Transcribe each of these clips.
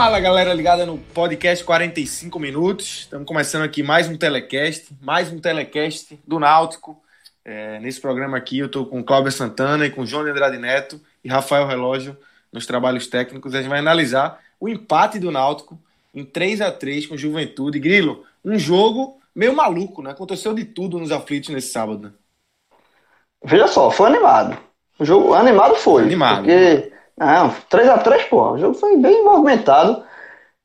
Fala galera ligada no podcast 45 minutos. Estamos começando aqui mais um telecast, mais um telecast do Náutico. É, nesse programa aqui eu estou com Cláudio Santana e com João Andrade Neto e Rafael Relógio nos trabalhos técnicos. A gente vai analisar o empate do Náutico em 3 a 3 com Juventude. Grilo, um jogo meio maluco, né? Aconteceu de tudo nos aflitos nesse sábado. Veja só, foi animado. O jogo animado foi. Animado. Porque não, 3x3, pô, o jogo foi bem movimentado,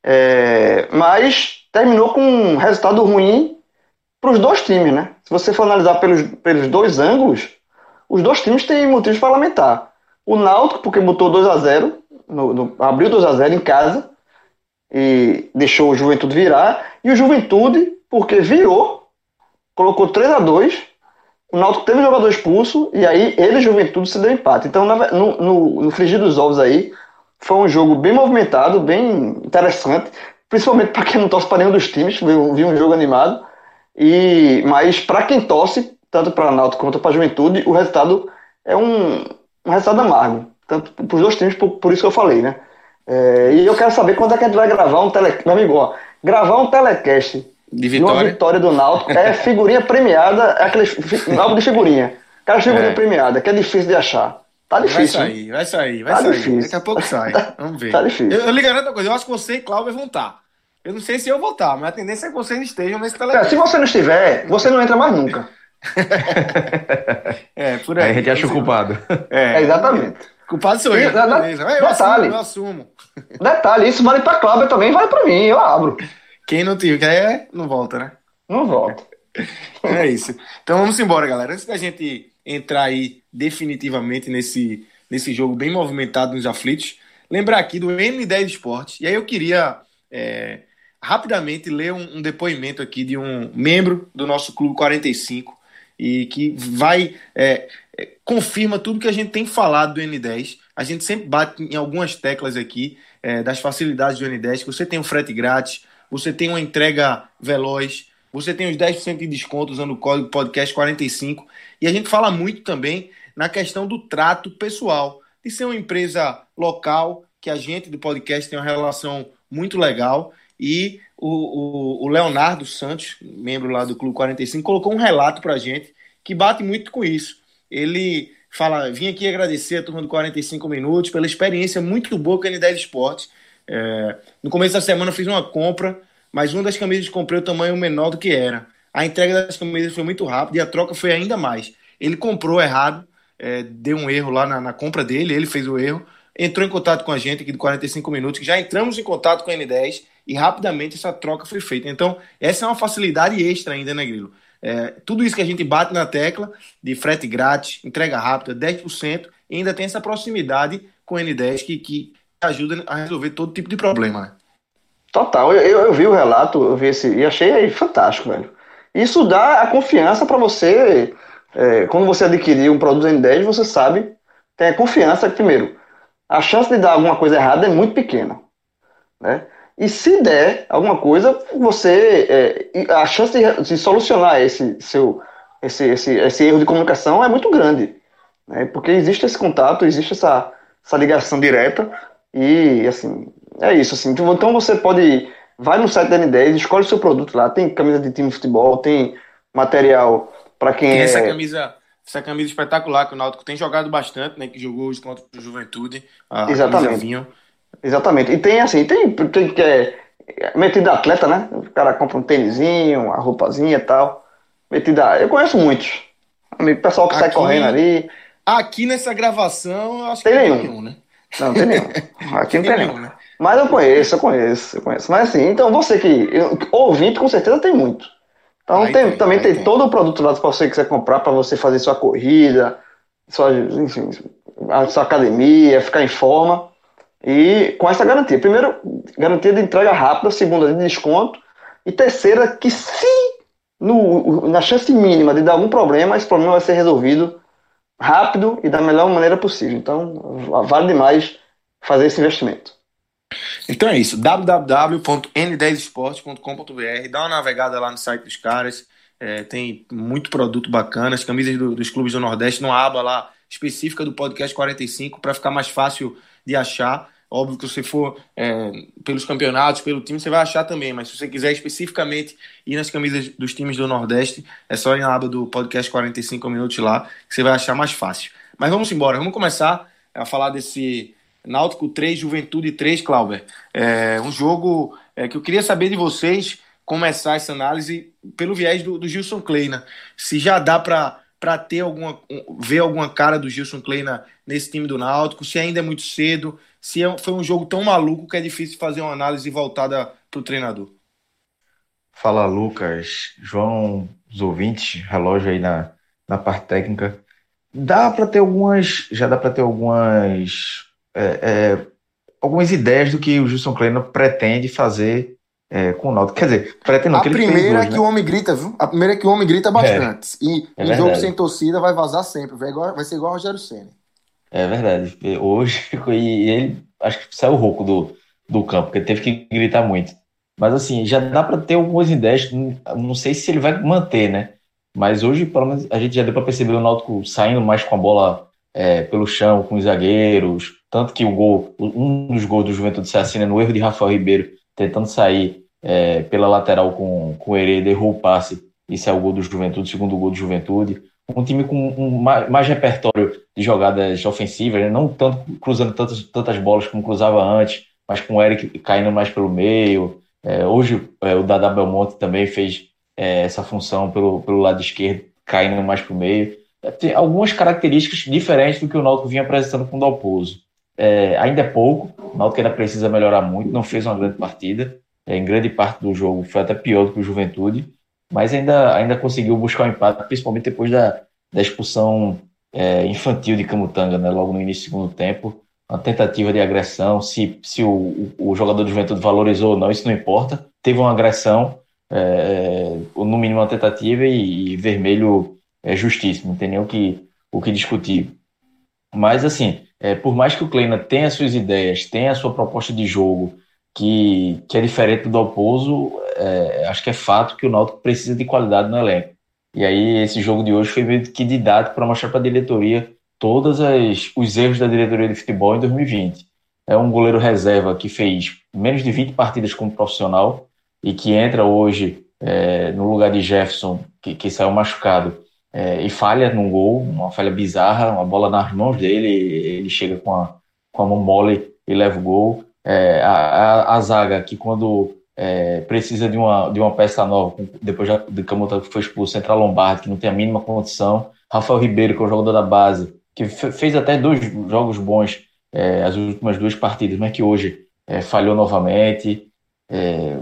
é, mas terminou com um resultado ruim para os dois times, né? Se você for analisar pelos, pelos dois ângulos, os dois times têm motivos para lamentar. O Náutico, porque botou 2x0, no, no, abriu 2x0 em casa e deixou o Juventude virar, e o Juventude, porque virou, colocou 3x2 o Náutico teve um jogador expulso e aí ele, Juventude, se deu empate. Então, no, no, no frigir dos ovos aí, foi um jogo bem movimentado, bem interessante, principalmente para quem não torce para nenhum dos times, viu, viu um jogo animado. E mas para quem torce, tanto para Náutico quanto para Juventude, o resultado é um, um resultado amargo, tanto para os dois times, por, por, isso que eu falei, né? É, e eu quero saber quando é que a gente vai gravar um telecast, meu amigo, ó, gravar um telecast de vitória. uma vitória do Náutico. É figurinha premiada, é aquele álbum de figurinha. Aquela figurinha é. premiada, que é difícil de achar. Tá difícil. Vai sair, vai sair, vai tá sair. Difícil. Daqui a pouco sai. Vamos ver. tá difícil. Eu, eu lhe garanto uma coisa, eu acho que você e Cláudio vão estar. Eu não sei se eu vou estar, mas a tendência é que vocês estejam nesse telefone. É, se você não estiver, você não entra mais nunca. é, por aí. aí a gente acha o culpado. É, é exatamente. Culpado sou eu. beleza. Eu detalhe, assumo, eu assumo. Detalhe, isso vale pra Cláudio também, vale pra mim, eu abro. Quem não tiver, não volta, né? Não volta. É isso. Então vamos embora, galera. Antes da gente entrar aí definitivamente nesse, nesse jogo bem movimentado nos aflitos, lembrar aqui do N10 Esportes. E aí eu queria é, rapidamente ler um, um, depoimento aqui de um membro do nosso Clube 45 e que vai é, é, confirma tudo que a gente tem falado do N10. A gente sempre bate em algumas teclas aqui é, das facilidades do N10, que você tem um frete grátis, você tem uma entrega veloz, você tem os 10% de desconto usando o código podcast 45 e a gente fala muito também na questão do trato pessoal, de ser uma empresa local, que a gente do podcast tem uma relação muito legal e o, o, o Leonardo Santos, membro lá do Clube 45, colocou um relato para a gente que bate muito com isso. Ele fala, vim aqui agradecer a turma do 45 Minutos pela experiência muito boa que a N10 Esportes. É, no começo da semana eu fiz uma compra mas uma das camisas comprei o tamanho menor do que era. A entrega das camisas foi muito rápida e a troca foi ainda mais. Ele comprou errado, é, deu um erro lá na, na, compra dele, ele fez o erro, entrou em contato com a gente aqui de 45 minutos, que já entramos em contato com a N10 e rapidamente essa troca foi feita. Então, essa é uma facilidade extra ainda, né, Grilo? É, tudo isso que a gente bate na tecla de frete grátis, entrega rápida, 10%, e ainda tem essa proximidade com a N10 que, que ajuda a resolver todo tipo de problema, né? Total, eu, eu, vi o relato, eu vi esse, e achei fantástico, velho. Isso dá a confiança para você, é, quando você adquirir um produto N10, você sabe, tem a confiança que, primeiro, a chance de dar alguma coisa errada é muito pequena, né? E se der alguma coisa, você, é, a chance de, de, solucionar esse seu, esse, esse, esse erro de comunicação é muito grande, né? Porque existe esse contato, existe essa, essa ligação direta, e, assim, é isso, assim. Então, então você pode. Vai no site da N10, escolhe o seu produto lá. Tem camisa de time de futebol, tem material para quem tem é. Essa camisa, essa camisa espetacular que o Náutico tem jogado bastante, né? Que jogou hoje contra o Juventude. Exatamente. Exatamente. E tem assim, tem quem quer. Metido atleta, né? O cara compra um tênisinho, uma roupazinha e tal. Metida. Eu conheço muitos. Pessoal que Aqui... sai correndo ali. Aqui nessa gravação, eu acho Tem que nenhum. não tem nenhum, né? Não, tem nenhum. Aqui não tem nenhum. né? Mas eu conheço, eu conheço, eu conheço. Mas assim, então você que. eu- Ouvinte, com certeza tem muito. Então Aí tem- tem, também tem, tem. todo o produto lá que você quiser comprar para você fazer sua corrida, sua, enfim, a sua academia, ficar em forma. E com essa garantia. Primeiro, garantia de entrega rápida, segunda, de desconto. E terceira, que se no, na chance mínima de dar algum problema, esse problema vai ser resolvido rápido e da melhor maneira possível. Então, vale demais fazer esse investimento. Então é isso, www.n10esporte.com.br. Dá uma navegada lá no site dos caras. É, tem muito produto bacana. As camisas do- dos clubes do Nordeste, numa aba lá específica do podcast 45, para ficar mais fácil de achar. Óbvio que se você for é, pelos campeonatos, pelo time, você vai achar também. Mas se você quiser especificamente ir nas camisas dos times do Nordeste, é só ir na aba do podcast 45 minutos lá, que você vai achar mais fácil. Mas vamos embora, vamos começar a falar desse Náutico 3, Juventude 3, Clauber. É um jogo é, que eu queria saber de vocês começar essa análise pelo viés do, do Gilson Kleina. Se já dá para ter alguma um- ver alguma cara do Gilson Kleina nesse time do Náutico, se ainda é muito cedo, se é- foi um jogo tão maluco que é difícil fazer uma análise voltada para o treinador. Fala Lucas, João, os ouvintes, relógio aí na, na parte técnica. Dá para ter algumas, já dá para ter algumas, é, é, algumas ideias do que o Gilson Kleina pretende fazer é, com o Náutico. Quer dizer, pretende não, A que ele fez primeira é hoje, que né? o homem grita, viu? A primeira é que o homem grita bastante. E É em verdade. jogo sem torcida vai vazar sempre. Vai, igual- vai ser igual o Rogério Senna. É verdade. Hoje e ele acho que saiu rouco do, do campo, porque teve que gritar muito. Mas assim, já dá para ter algumas ideias. Não sei se ele vai manter, né? Mas hoje, pelo menos, a gente já deu para perceber o Náutico saindo mais com a bola é, pelo chão, com os zagueiros. Tanto que o gol, um dos gols do Juventude se assina no erro de Rafael Ribeiro, tentando sair é, pela lateral com, com o Hereda, errou o passe. Isso é o gol do Juventude, segundo gol do Juventude. Um time com um, mais, repertório de jogadas ofensivas, né? não tanto cruzando tantas, tantas bolas como cruzava antes, mas com o Eric caindo mais pelo meio. É, hoje é, o Dada Belmonte também fez é, essa função pelo, pelo lado esquerdo, caindo mais pelo meio. É, Tem algumas características diferentes do que o Náutico vinha apresentando com o Dalpozo. É, ainda é pouco, o Náutico ainda precisa melhorar muito, não fez uma grande partida, é, em grande parte do jogo foi até pior do que o Juventude, mas ainda, ainda conseguiu buscar o empate, principalmente depois da, da expulsão é, infantil de Camutanga, né, logo no início do segundo tempo. Uma tentativa de agressão, se, se o, o, jogador de juventude valorizou ou não, isso não importa. Teve uma agressão, é, ou no mínimo uma tentativa, e, e vermelho é justíssimo, não tem nem o que, o que discutir. Mas, assim, é, por mais que o Kleina tenha suas ideias, tenha a sua proposta de jogo, que, que é diferente do Dalpozo, é, acho que é fato que o Náutico precisa de qualidade no elenco. E aí esse jogo de hoje foi meio que didático para mostrar para a diretoria todos as, os erros da diretoria de futebol em 2020. É um goleiro reserva que fez menos de 20 partidas como profissional e que entra hoje é, no lugar de Jefferson, que, que saiu machucado, é, e falha num gol, uma falha bizarra, uma bola nas mãos dele, ele chega com a, com a mão mole e leva o gol. É, a, a, a zaga, que quando é, precisa de uma, de uma peça nova, depois já, de Camutanga que foi expulso, entra Lombardi, que não tem a mínima condição, Rafael Ribeiro, que é o jogador da base, que fez até dois jogos bons é, as últimas duas partidas, mas que hoje é, falhou novamente. É,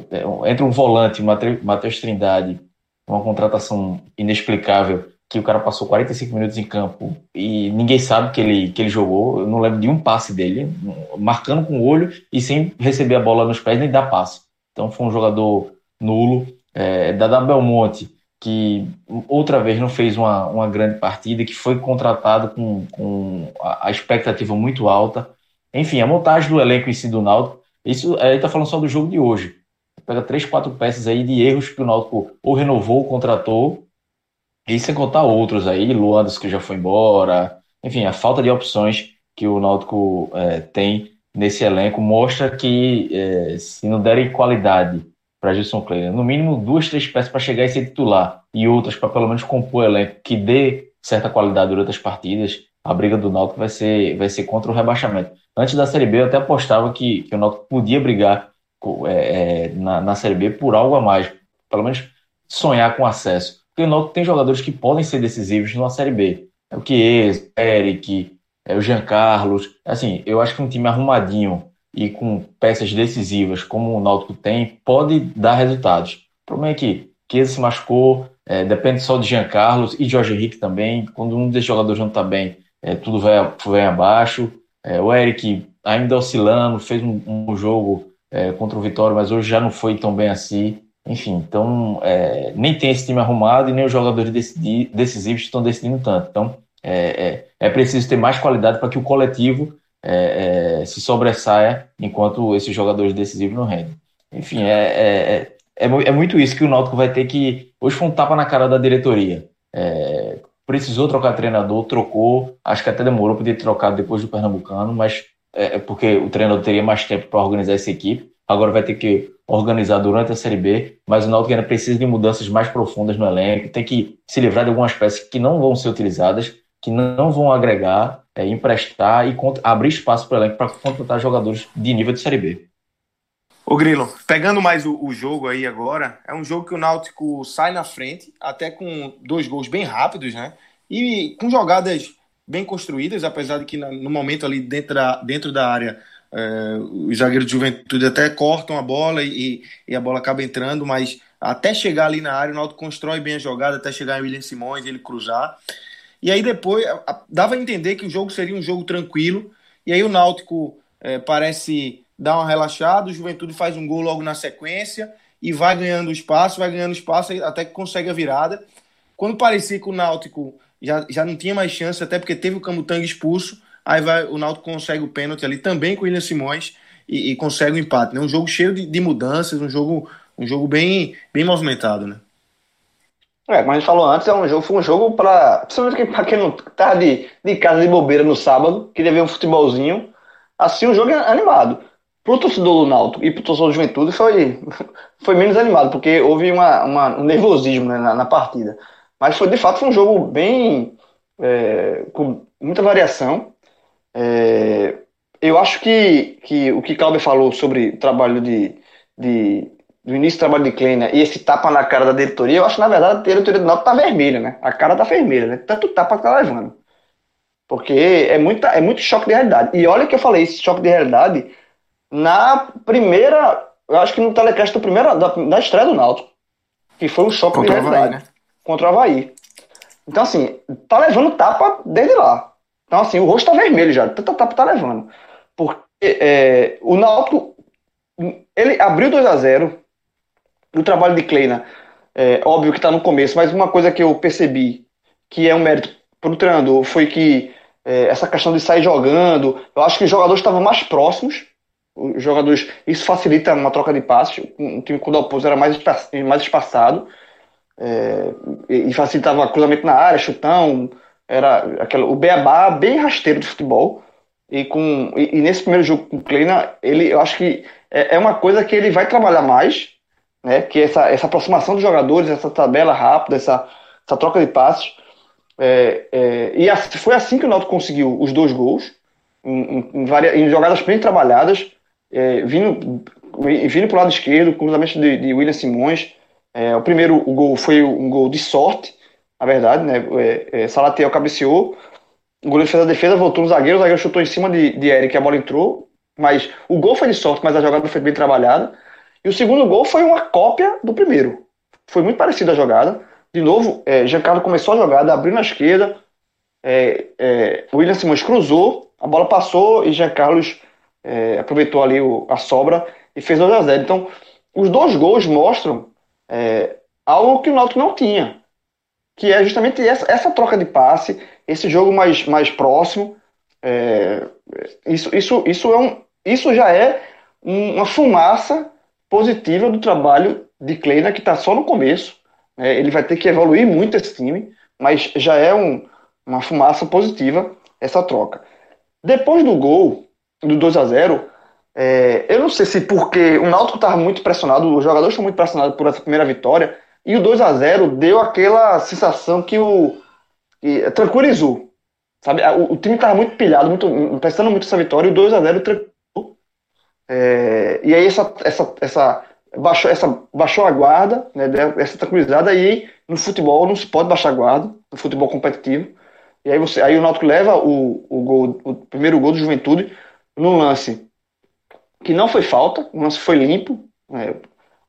entra um volante, Matheus Trindade, uma contratação inexplicável, que o cara passou 45 minutos em campo e ninguém sabe que ele, que ele jogou. Eu não lembro de um passe dele, marcando com o olho e sem receber a bola nos pés nem dar passe. Então foi um jogador nulo. É, Dada Belmonte, que outra vez não fez uma, uma grande partida, que foi contratado com, com a, expectativa muito alta. Enfim, a montagem do elenco em si do Náutico, isso a gente tá falando só do jogo de hoje. Pega três, quatro peças aí de erros que o Náutico ou renovou, ou contratou, e sem contar outros aí, Luandas que já foi embora. Enfim, a falta de opções que o Náutico é, tem nesse elenco mostra que é, se não derem qualidade para Gilson Kleiner, no mínimo duas, três peças para chegar e ser titular e outras para pelo menos compor o elenco que dê certa qualidade durante as partidas, a briga do Náutico vai ser, vai ser contra o rebaixamento. Antes da Série B eu até apostava que, que o Náutico podia brigar é, é, na, na Série B por algo a mais, pelo menos sonhar com acesso. Porque o Náutico tem jogadores que podem ser decisivos numa Série B. é o Chiesa, Eric, é o Jean Carlos. Assim, eu acho que um time arrumadinho e com peças decisivas como o Náutico tem, pode dar resultados. O problema é que Chiesa se machucou, é, depende só de Jean Carlos e Jorge Henrique também. Quando um desses jogadores não está bem, é, tudo vai, vai abaixo. É, o Eric ainda oscilando, fez um, um jogo é, contra o Vitória, mas hoje já não foi tão bem assim. Enfim, então é, nem tem esse time arrumado e nem os jogadores decisivos estão decidindo tanto. Então é, é, é preciso ter mais qualidade para que o coletivo é, se sobressaia enquanto esses jogadores decisivos não rendem. Enfim, é, é, é, muito isso que o Náutico vai ter que. Hoje foi um tapa na cara da diretoria. precisou trocar treinador, trocou, acho que até demorou, podia ter trocado depois do Pernambucano, mas é, porque o treinador teria mais tempo para organizar essa equipe. Agora vai ter que organizar durante a Série B, mas o Náutico ainda precisa de mudanças mais profundas no elenco, tem que se livrar de algumas peças que não vão ser utilizadas, que não vão agregar, é, emprestar e abrir espaço para o elenco para contratar jogadores de nível de Série B. Ô Grilo, pegando mais o, o, jogo aí agora, é um jogo que o Náutico sai na frente, até com dois gols bem rápidos, né? E com jogadas bem construídas, apesar de que no momento ali dentro da, dentro da área é, os zagueiros de juventude até cortam a bola e, e, a bola acaba entrando, mas até chegar ali na área o Náutico constrói bem a jogada, até chegar em William Simões, ele cruzar. E aí depois dava a entender que o jogo seria um jogo tranquilo, e aí o Náutico é, parece dar uma relaxada, o Juventude faz um gol logo na sequência e vai ganhando espaço, vai ganhando espaço até que consegue a virada. Quando parecia que o Náutico já, já não tinha mais chance, até porque teve o Camutanga expulso. Aí vai, o Náutico consegue o pênalti ali também com o William Simões e, e consegue o empate. Né? Um jogo cheio de, de, mudanças, um jogo, um jogo bem, bem movimentado. Né? É, como a gente falou antes, é um jogo, foi um jogo para. Principalmente para quem não tá de, de casa de bobeira no sábado, queria ver um futebolzinho. Assim, um jogo é animado. Pro torcedor do Náutico e pro torcedor do Juventude foi, foi menos animado, porque houve uma, uma um nervosismo né, na, na partida. Mas foi de fato foi um jogo bem é, com muita variação. É, eu acho que, que o que Cláudio falou sobre o trabalho de, de do início do trabalho de Kleina e esse tapa na cara da diretoria, eu acho que na verdade a diretoria do Náutico tá vermelha, né? A cara tá vermelha, né? Tanto tapa que tá levando. Porque é, muita, é muito choque de realidade. E olha que eu falei, esse choque de realidade na primeira, eu acho que no telecast do primeiro, da, da estreia do Náutico, que foi um choque Contra de realidade. Havaí, né? contra o Havaí. Então, assim, tá levando tapa desde lá. Então, assim, o rosto tá vermelho já. Tanta tapa tá levando. Porque é, o Náutico, ele abriu 2 a 0 O trabalho de Kleina, é, óbvio que tá no começo, mas uma coisa que eu percebi que é um mérito pro treinador foi que é, essa questão de sair jogando, eu acho que os jogadores estavam mais próximos. Os jogadores, isso facilita uma troca de passes. Um time quando o oposto era mais, mais espaçado é, e facilitava cruzamento na área, chutão, era aquela, o beabá bem rasteiro de futebol. E, com, e, e nesse primeiro jogo com o Kleina, ele, eu acho que é, é, uma coisa que ele vai trabalhar mais, né? Que essa, essa aproximação dos jogadores, essa tabela rápida, essa, essa troca de passes. É, é, e foi assim que o Náutico conseguiu os dois gols, em, em, varia, em jogadas bem trabalhadas, é, vindo, vindo para o lado esquerdo, cruzamento de, de William Simões, é, o primeiro o gol foi um gol de sorte, na verdade, né? É, é, cabeceou, o goleiro fez a defesa, voltou no zagueiro, o zagueiro chutou em cima de, de Eric, a bola entrou, mas o gol foi de sorte, mas a jogada foi bem trabalhada. E o segundo gol foi uma cópia do primeiro. Foi muito parecida a jogada. De novo, é, Giancarlo começou a jogada, abriu na esquerda, é, é, William Simões cruzou, a bola passou e Giancarlo é, aproveitou ali o, a sobra e fez 2 a 0 Então, os dois gols mostram é, algo que o Náutico não tinha, que é justamente essa, essa troca de passe, esse jogo mais, mais próximo. É, isso, isso, isso, é um, isso já é uma fumaça positiva do trabalho de Kleina, que está só no começo. É, ele vai ter que evoluir muito esse time, mas já é um, uma fumaça positiva essa troca. Depois do gol, do 2 a 0 é, eu não sei se porque o Náutico estava muito pressionado, os jogadores estão muito pressionados por essa primeira vitória, e o 2 a 0 deu aquela sensação que o que tranquilizou. Sabe? O, o time estava muito pilhado, muito, prestando muito essa vitória, e o 2 a 0 tranquilizou. É, e aí essa, essa, essa, baixou, essa baixou a guarda, né, essa tranquilizada, e no futebol não se pode baixar a guarda, no futebol competitivo. E aí, você, aí o Náutico leva o, o, gol, o primeiro gol do Juventude no lance que não foi falta, o lance foi limpo. É, o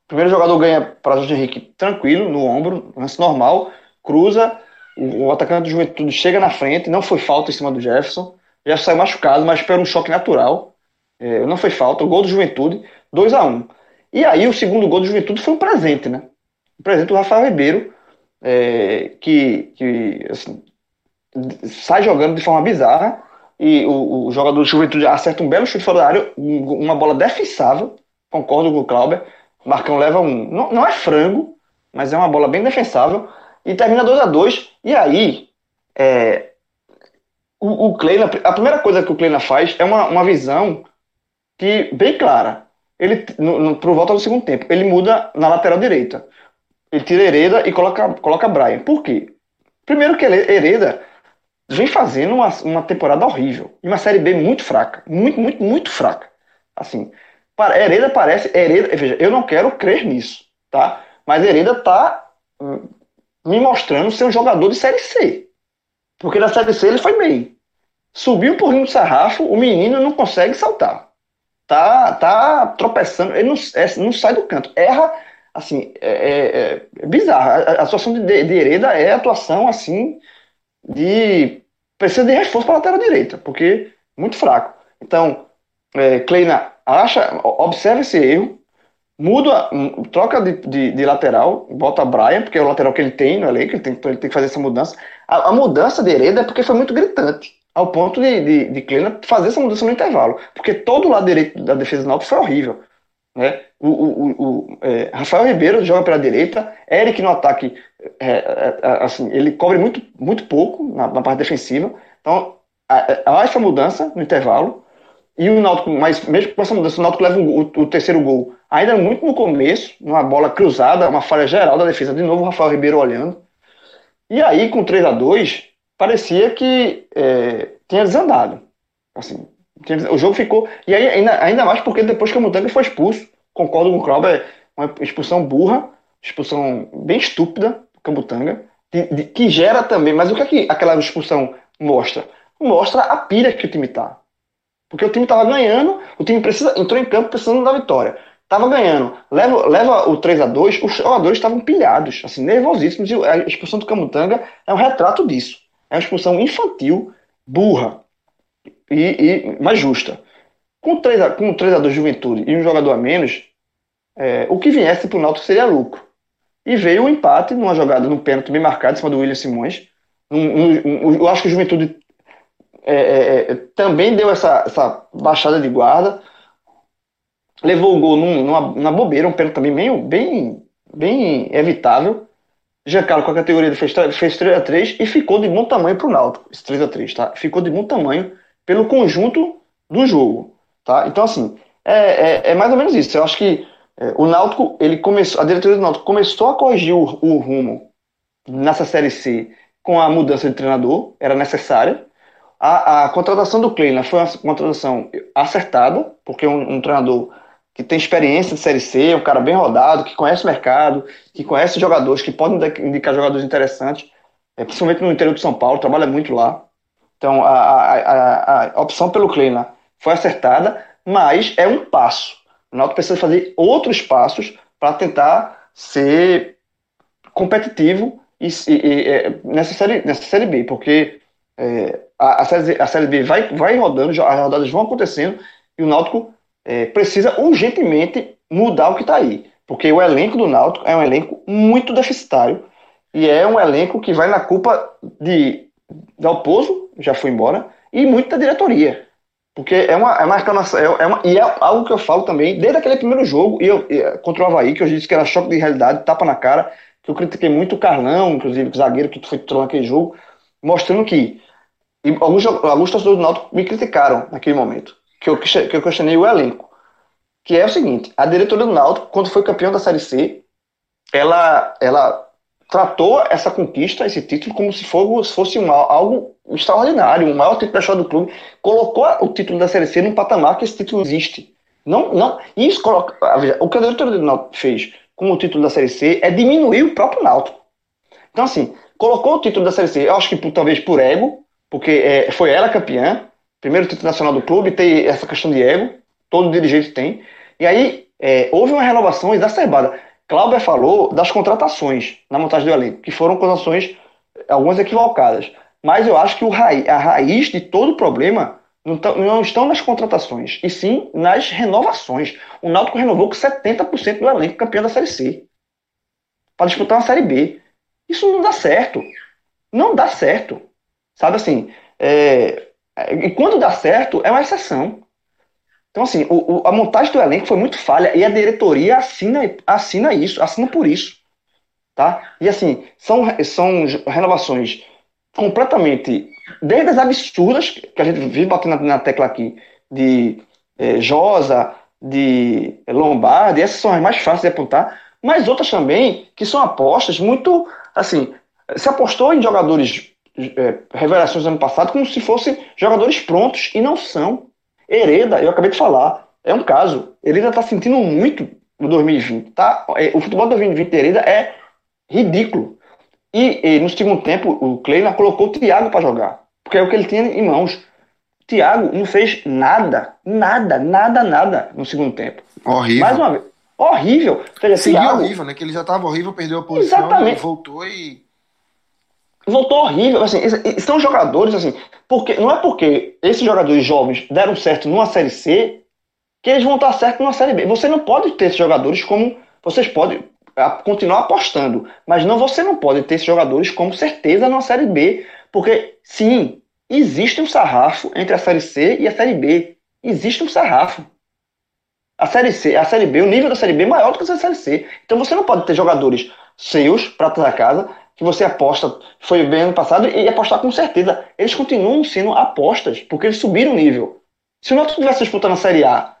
primeiro jogador ganha para o Henrique tranquilo, no ombro, lance normal, cruza, o, o, atacante do Juventude chega na frente, não foi falta em cima do Jefferson, já saiu machucado, mas pelo um choque natural. É, não foi falta, o gol do Juventude, 2 a 1 um. E aí o segundo gol do Juventude foi um presente, né? Um presente do Rafael Ribeiro, é, que, que assim, sai jogando de forma bizarra e o, o, jogador do Juventude acerta um belo chute fora da área, uma bola defensável, concordo com o Clauber. Marcão leva um. Não, não é frango, mas é uma bola bem defensável. E termina 2 a 2 E aí, é, o, o Kleina, a primeira coisa que o Kleina faz é uma, uma visão que bem clara. Ele, no, no, pro volta do segundo tempo, ele muda na lateral direita. Ele tira Hereda e coloca, coloca Brian. Por quê? Primeiro que Hereda vem fazendo uma, uma temporada horrível. E uma Série B muito fraca. Muito, muito, muito fraca. Assim, para, Hereda parece... Hereda, veja, eu não quero crer nisso, tá? Mas Hereda tá hum, me mostrando ser um jogador de Série C. Porque na Série C ele foi meio. Subiu um pouquinho do sarrafo, o menino não consegue saltar. Tá, tá tropeçando, ele não, é, não sai do canto. Erra, assim, é, é, é bizarro. A, a, situação de, de Hereda é atuação, assim, de precisa de reforço para a lateral direita, porque muito fraco. Então, é, Kleina acha, observa esse erro, muda, troca de, de, de, lateral, bota Brian, porque é o lateral que ele tem no elenco, ele tem, então ele tem que fazer essa mudança. A, a, mudança de Hereda é porque foi muito gritante, ao ponto de, de, de Kleina fazer essa mudança no intervalo, porque todo o lado direito da defesa do Náutico foi horrível. Né? O, o, o é, Rafael Ribeiro joga pela direita, Eric no ataque, é, é, é assim, ele cobre muito, muito pouco na, na parte defensiva. Então, há essa mudança no intervalo. E o Náutico, mas mesmo com essa mudança, o Náutico leva o, o, terceiro gol ainda muito no começo, numa bola cruzada, uma falha geral da defesa. De novo, o Rafael Ribeiro olhando. E aí, com 3 a 2 parecia que é, tinha desandado. Assim, o jogo ficou. E aí, ainda, ainda mais porque depois que o Mutanga foi expulso, concordo com o Clauber, uma expulsão burra, expulsão bem estúpida do Camutanga, de, de, que gera também. Mas o que, é que aquela expulsão mostra? Mostra a pilha que o time tá. Porque o time tava ganhando, o time precisa, entrou em campo precisando da vitória. Tava ganhando, leva, leva o 3 a 2 os jogadores estavam pilhados, assim, nervosíssimos. E a expulsão do Camutanga é um retrato disso. É uma expulsão infantil, burra, e, e mais justa. Com 3 a, com 3 a 2 Juventude e um jogador a menos, é, o que viesse para o Náutico seria lucro. E veio o um empate numa jogada, num pênalti bem marcado, em cima do William Simões. eu acho que o Juventude é, é, é, também deu essa, essa baixada de guarda. Levou o gol num, numa, numa bobeira, um pênalti também bem, bem, bem evitável. Giancarlo com a categoria fez, fez 3x3 e ficou de bom tamanho para o Náutico, esse 3x3, tá? Ficou de bom tamanho pelo conjunto do jogo, tá? Então, assim, é, é, é mais ou menos isso. Eu acho que é, o Náutico, ele começou, a diretoria do Náutico começou a corrigir o, o, rumo nessa Série C com a mudança de treinador, era necessária. A, a contratação do Kleina foi uma contratação acertada, porque um, um treinador que tem experiência de Série C, um cara bem rodado, que conhece o mercado, que conhece jogadores, que podem indicar jogadores interessantes, é, principalmente no interior de São Paulo, trabalha muito lá. Então, a, a, a, a opção pelo Kleina foi acertada, mas é um passo. O Náutico precisa fazer outros passos para tentar ser competitivo e, e, e, é, nessa, série, nessa série B, porque é, a, a, série, a série B vai, vai rodando, as rodadas vão acontecendo e o Náutico é, precisa urgentemente mudar o que está aí. Porque o elenco do Náutico é um elenco muito deficitário e é um elenco que vai na culpa de Dalpozo, já foi embora, e muito da diretoria. Porque é uma, é uma reclamação, é, é uma, e é algo que eu falo também, desde aquele primeiro jogo, e eu, e, contra o Havaí, que eu disse que era choque de realidade, tapa na cara, que eu critiquei muito o Carlão, inclusive o zagueiro que foi titular naquele jogo, mostrando que alguns, alguns torcedores do Náutico me criticaram naquele momento, que eu, que eu questionei o elenco. Que é o seguinte, a diretoria do Náutico, quando foi campeão da Série C, ela, ela tratou essa conquista, esse título, como se fosse um, algo extraordinário, o maior título da história do clube. Colocou o título da Série C num patamar que esse título existe. Não, não, isso coloca, o que a diretoria do Náutico fez com o título da Série C é diminuir o próprio Náutico. Então, assim, colocou o título da Série C, eu acho que por, talvez por ego, porque é, foi ela campeã, primeiro título nacional do clube, tem essa questão de ego, todo dirigente tem. E aí é, houve uma renovação exacerbada. Cláudio falou das contratações na montagem do elenco, que foram contratações algumas equivocadas. Mas eu acho que raiz, a raiz de todo o problema não, não, estão nas contratações, e sim nas renovações. O Náutico renovou com 70% do elenco campeão da Série C para disputar uma Série B. Isso não dá certo. Não dá certo. Sabe assim, é, e quando dá certo, é uma exceção. Então, assim, o, o, a montagem do elenco foi muito falha e a diretoria assina, assina isso, assina por isso. Tá? E assim, são, são renovações completamente, desde as absurdas, que a gente vive batendo na, tecla aqui, de é, Josa, de Lombardi, essas são as mais fáceis de apontar, mas outras também que são apostas muito, assim, se apostou em jogadores é, revelações do ano passado como se fossem jogadores prontos e não são. Hereda, eu acabei de falar, é um caso. Hereda está sentindo muito no 2020. Tá? É, o futebol do 2020 de Hereda é ridículo. E, e no segundo tempo, o Kleina colocou o Thiago para jogar, porque é o que ele tinha em mãos. Thiago não fez nada, nada, nada, nada no segundo tempo. Horrível. Mais uma vez. Horrível. Seja, Thiago, horrível, né? Que ele já estava horrível, perdeu a posição, Exatamente. voltou e voltou horrível. Assim, são jogadores, assim, porque não é porque esses jogadores jovens deram certo numa Série C que eles vão estar certo numa Série B. Você não pode ter esses jogadores como. Vocês podem continuar apostando, mas não você não pode ter esses jogadores como certeza numa Série B, porque sim, existe um sarrafo entre a Série C e a Série B. Existe um sarrafo. A Série C, a Série B, o nível da Série B é maior do que a Série C. Então você não pode ter jogadores seus, pratas da casa, que você aposta, foi bem ano passado, e apostar com certeza. Eles continuam sendo apostas, porque eles subiram o nível. Se o Náutico tivesse disputando a Série A,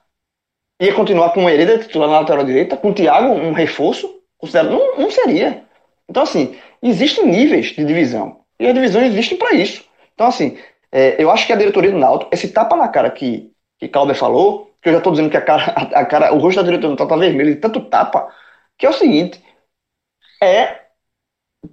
ia continuar com o Hereda titular na lateral direita, com o Thiago, um reforço, considerado, não, não seria. Então, assim, existem níveis de divisão. E as divisões existem para isso. Então, assim, é, eu acho que a diretoria do Náutico, esse tapa na cara que, que Calder falou, que eu já estou dizendo que a cara, a, a, cara, o rosto da diretoria do Náutico tá vermelho de tanto tapa, que é o seguinte, é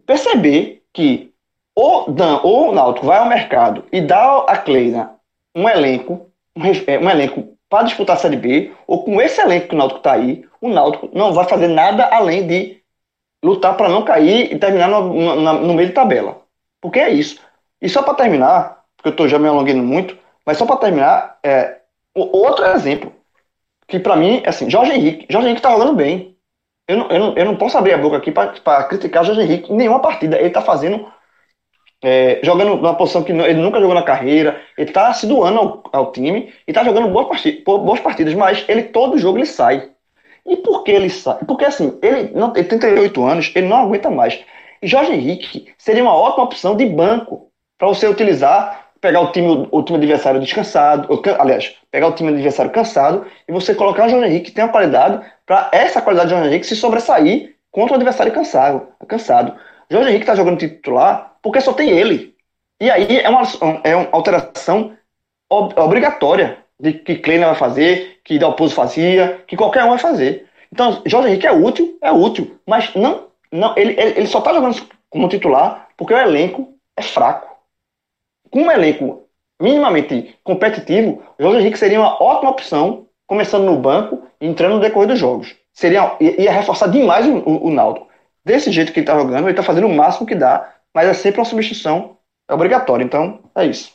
perceber que o Dan ou o Náutico vai ao mercado e dá a Kleina um elenco, um, é, um elenco para disputar a Série B, ou com esse elenco que o Náutico está aí, o Náutico não vai fazer nada além de lutar para não cair e terminar no, no, no, meio de tabela. Porque é isso. E só para terminar, porque eu estou já me alongando muito, mas só para terminar, é, outro exemplo, que para mim, assim, Jorge Henrique. Jorge Henrique está jogando bem. Eu não, eu, não, eu não posso abrir a boca aqui para criticar o Jorge Henrique em nenhuma partida. Ele está fazendo. É, jogando numa posição que ele nunca jogou na carreira, ele está se doando ao, ao time e está jogando boas partidas, boas partidas, mas ele todo jogo ele sai. E por que ele sai? Porque assim, ele, não, ele tem 38 anos, ele não aguenta mais. E Jorge Henrique seria uma ótima opção de banco para você utilizar, pegar o time, o time adversário descansado, ou, aliás, pegar o time adversário cansado e você colocar o Jorge Henrique que tem uma qualidade para essa qualidade de Jorge Henrique se sobressair contra o adversário cansado. cansado. Jorge Henrique está jogando titular porque só tem ele. E aí é uma, é uma alteração ob obrigatória de que Kleiner vai fazer, que Dalpozo fazia, que qualquer um vai fazer. Então, Jorge Henrique é útil, é útil, mas não, não ele, ele, ele só está jogando como titular porque o elenco é fraco. Com um elenco minimamente competitivo, Jorge Henrique seria uma ótima opção começando no banco e entrando no decorrer dos jogos. Seria, ia reforçar demais o, o, o. Desse jeito que ele está jogando, ele está fazendo o máximo que dá, mas é sempre uma substituição obrigatória. Então, é isso.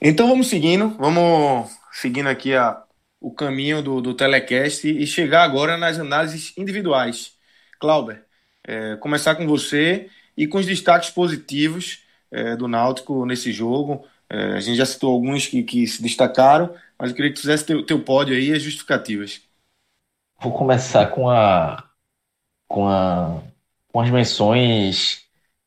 Então vamos seguindo, vamos seguindo aqui a, o caminho do, do telecast e chegar agora nas análises individuais. Clauber, é, começar com você e com os destaques positivos é, do Náutico nesse jogo. É, a gente já citou alguns que, que se destacaram, mas eu queria que tu fizesse teu, teu pódio aí e as justificativas. Vou começar com a com a com as menções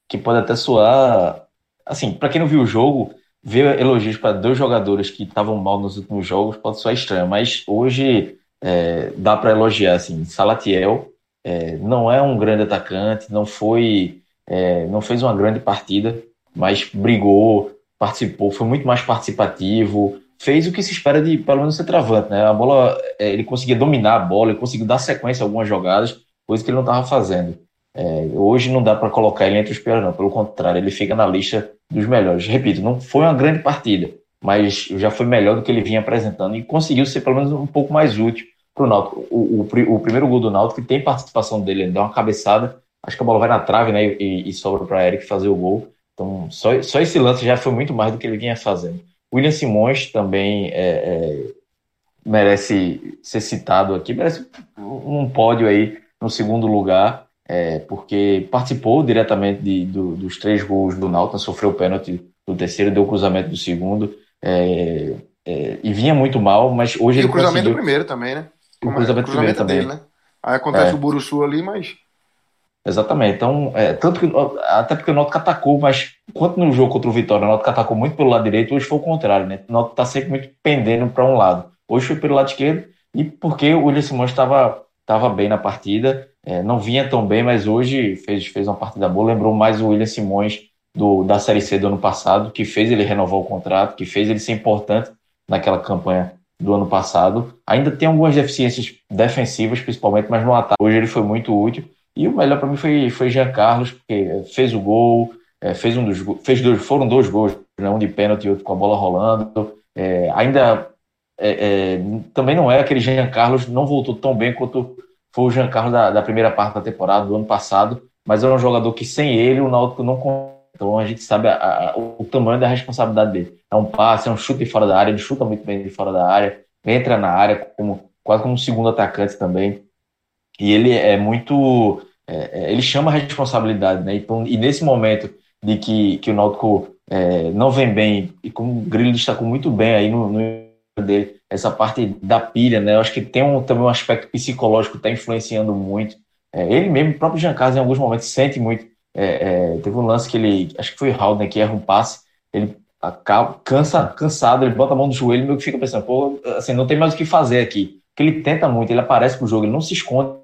que pode até soar assim, para quem não viu o jogo, ver elogios para dois jogadores que estavam mal nos últimos jogos pode soar estranho, mas hoje é, dá para elogiar assim, Salatiel é, não é um grande atacante, não foi é, não fez uma grande partida, mas brigou, participou, foi muito mais participativo, fez o que se espera de, pelo menos, ser travante, né? A bola, é, ele conseguia dominar a bola, ele conseguiu dar sequência a algumas jogadas, coisa que ele não estava fazendo. É, hoje não dá para colocar ele entre os piores, não. Pelo contrário, ele fica na lista dos melhores. Repito, não foi uma grande partida, mas já foi melhor do que ele vinha apresentando e conseguiu ser pelo menos um pouco mais útil para o Náutico. O, primeiro gol do Náutico tem participação dele, ele dá uma cabeçada, acho que a bola vai na trave, né, e, e sobra para Eric fazer o gol. Então, só, só esse lance já foi muito mais do que ele vinha fazendo. William Simões também é, é, merece ser citado aqui, merece um pódio aí no segundo lugar, é, porque participou diretamente de, do, dos três gols do Náutico, sofreu o pênalti do terceiro, deu o cruzamento do segundo, é, é, e vinha muito mal, mas hoje e ele o cruzamento conseguiu... do primeiro também, né? O cruzamento, é, o cruzamento primeiro também. Dele, né? Aí acontece é. o Buruçu ali, mas... Exatamente. Então, é, tanto que, até porque o Náutico atacou, mas enquanto no jogo contra o Vitória o Náutico atacou muito pelo lado direito, hoje foi o contrário, né? O Náutico está sempre muito pendendo para um lado. Hoje foi pelo lado esquerdo e porque o William Simões estava tava bem na partida, é, não vinha tão bem, mas hoje fez, fez uma partida boa. Lembrou mais o William Simões do, da Série C do ano passado, que fez ele renovar o contrato, que fez ele ser importante naquela campanha do ano passado. Ainda tem algumas deficiências defensivas, principalmente, mas no ataque hoje ele foi muito útil. E o melhor para mim foi, foi Jean Carlos, porque fez o gol, é, fez um dos fez dois, foram dois gols, né, um de pênalti e outro com a bola rolando. É, ainda é, é, também não é aquele Jean Carlos, não voltou tão bem quanto foi o Jean Carlos da, da, primeira parte da temporada do ano passado, mas é um jogador que sem ele o Náutico não então a gente sabe a, a, o tamanho da responsabilidade dele. É um passe, é um chute de fora da área, ele chuta muito bem de fora da área, entra na área como quase como um segundo atacante também. E ele é muito é, é, ele chama a responsabilidade, né? Então, e nesse momento de que, que o Náutico é, não vem bem, e como o Grilo destacou muito bem aí no, no dele, essa parte da pilha, né? Eu acho que tem um, também um aspecto psicológico que está influenciando muito. É, ele mesmo, o próprio Jean Carlos, em alguns momentos, sente muito. É, é, teve um lance que ele, acho que foi o Haldner, que erra um passe, ele acaba, cansa, cansado, ele bota a mão no joelho e meio que fica pensando, pô, assim, não tem mais o que fazer aqui. Porque ele tenta muito, ele aparece pro jogo, ele não se esconde.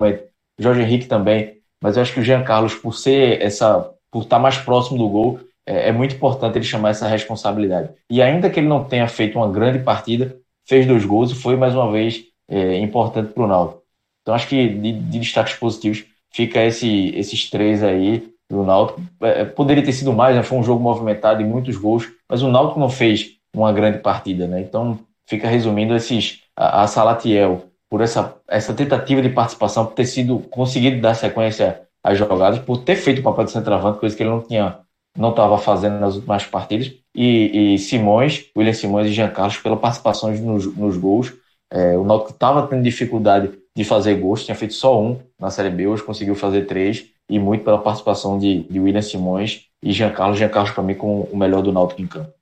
Jorge Henrique também mas eu acho que o Jean Carlos, por ser essa, por estar mais próximo do gol, é, é, muito importante ele chamar essa responsabilidade. E ainda que ele não tenha feito uma grande partida, fez dois gols e foi mais uma vez é, importante para o Náutico. Então acho que de, de, destaques positivos fica esse, esses três aí do Náutico. É, é poderia ter sido mais, né? foi um jogo movimentado e muitos gols, mas o Náutico não fez uma grande partida, né? Então fica resumindo esses a, a Salatiel por essa, essa tentativa de participação, por ter sido conseguido dar sequência às jogadas, por ter feito o papel de centroavante, coisa que ele não tinha, não estava fazendo nas últimas partidas, e, e, Simões, William Simões e Jean Carlos pela participação nos, nos gols. É, o Náutico estava tendo dificuldade de fazer gols, tinha feito só um na Série B, hoje conseguiu fazer três, e muito pela participação de, de William Simões e Jean Carlos. Jean Carlos, para mim, com o melhor do Náutico em campo.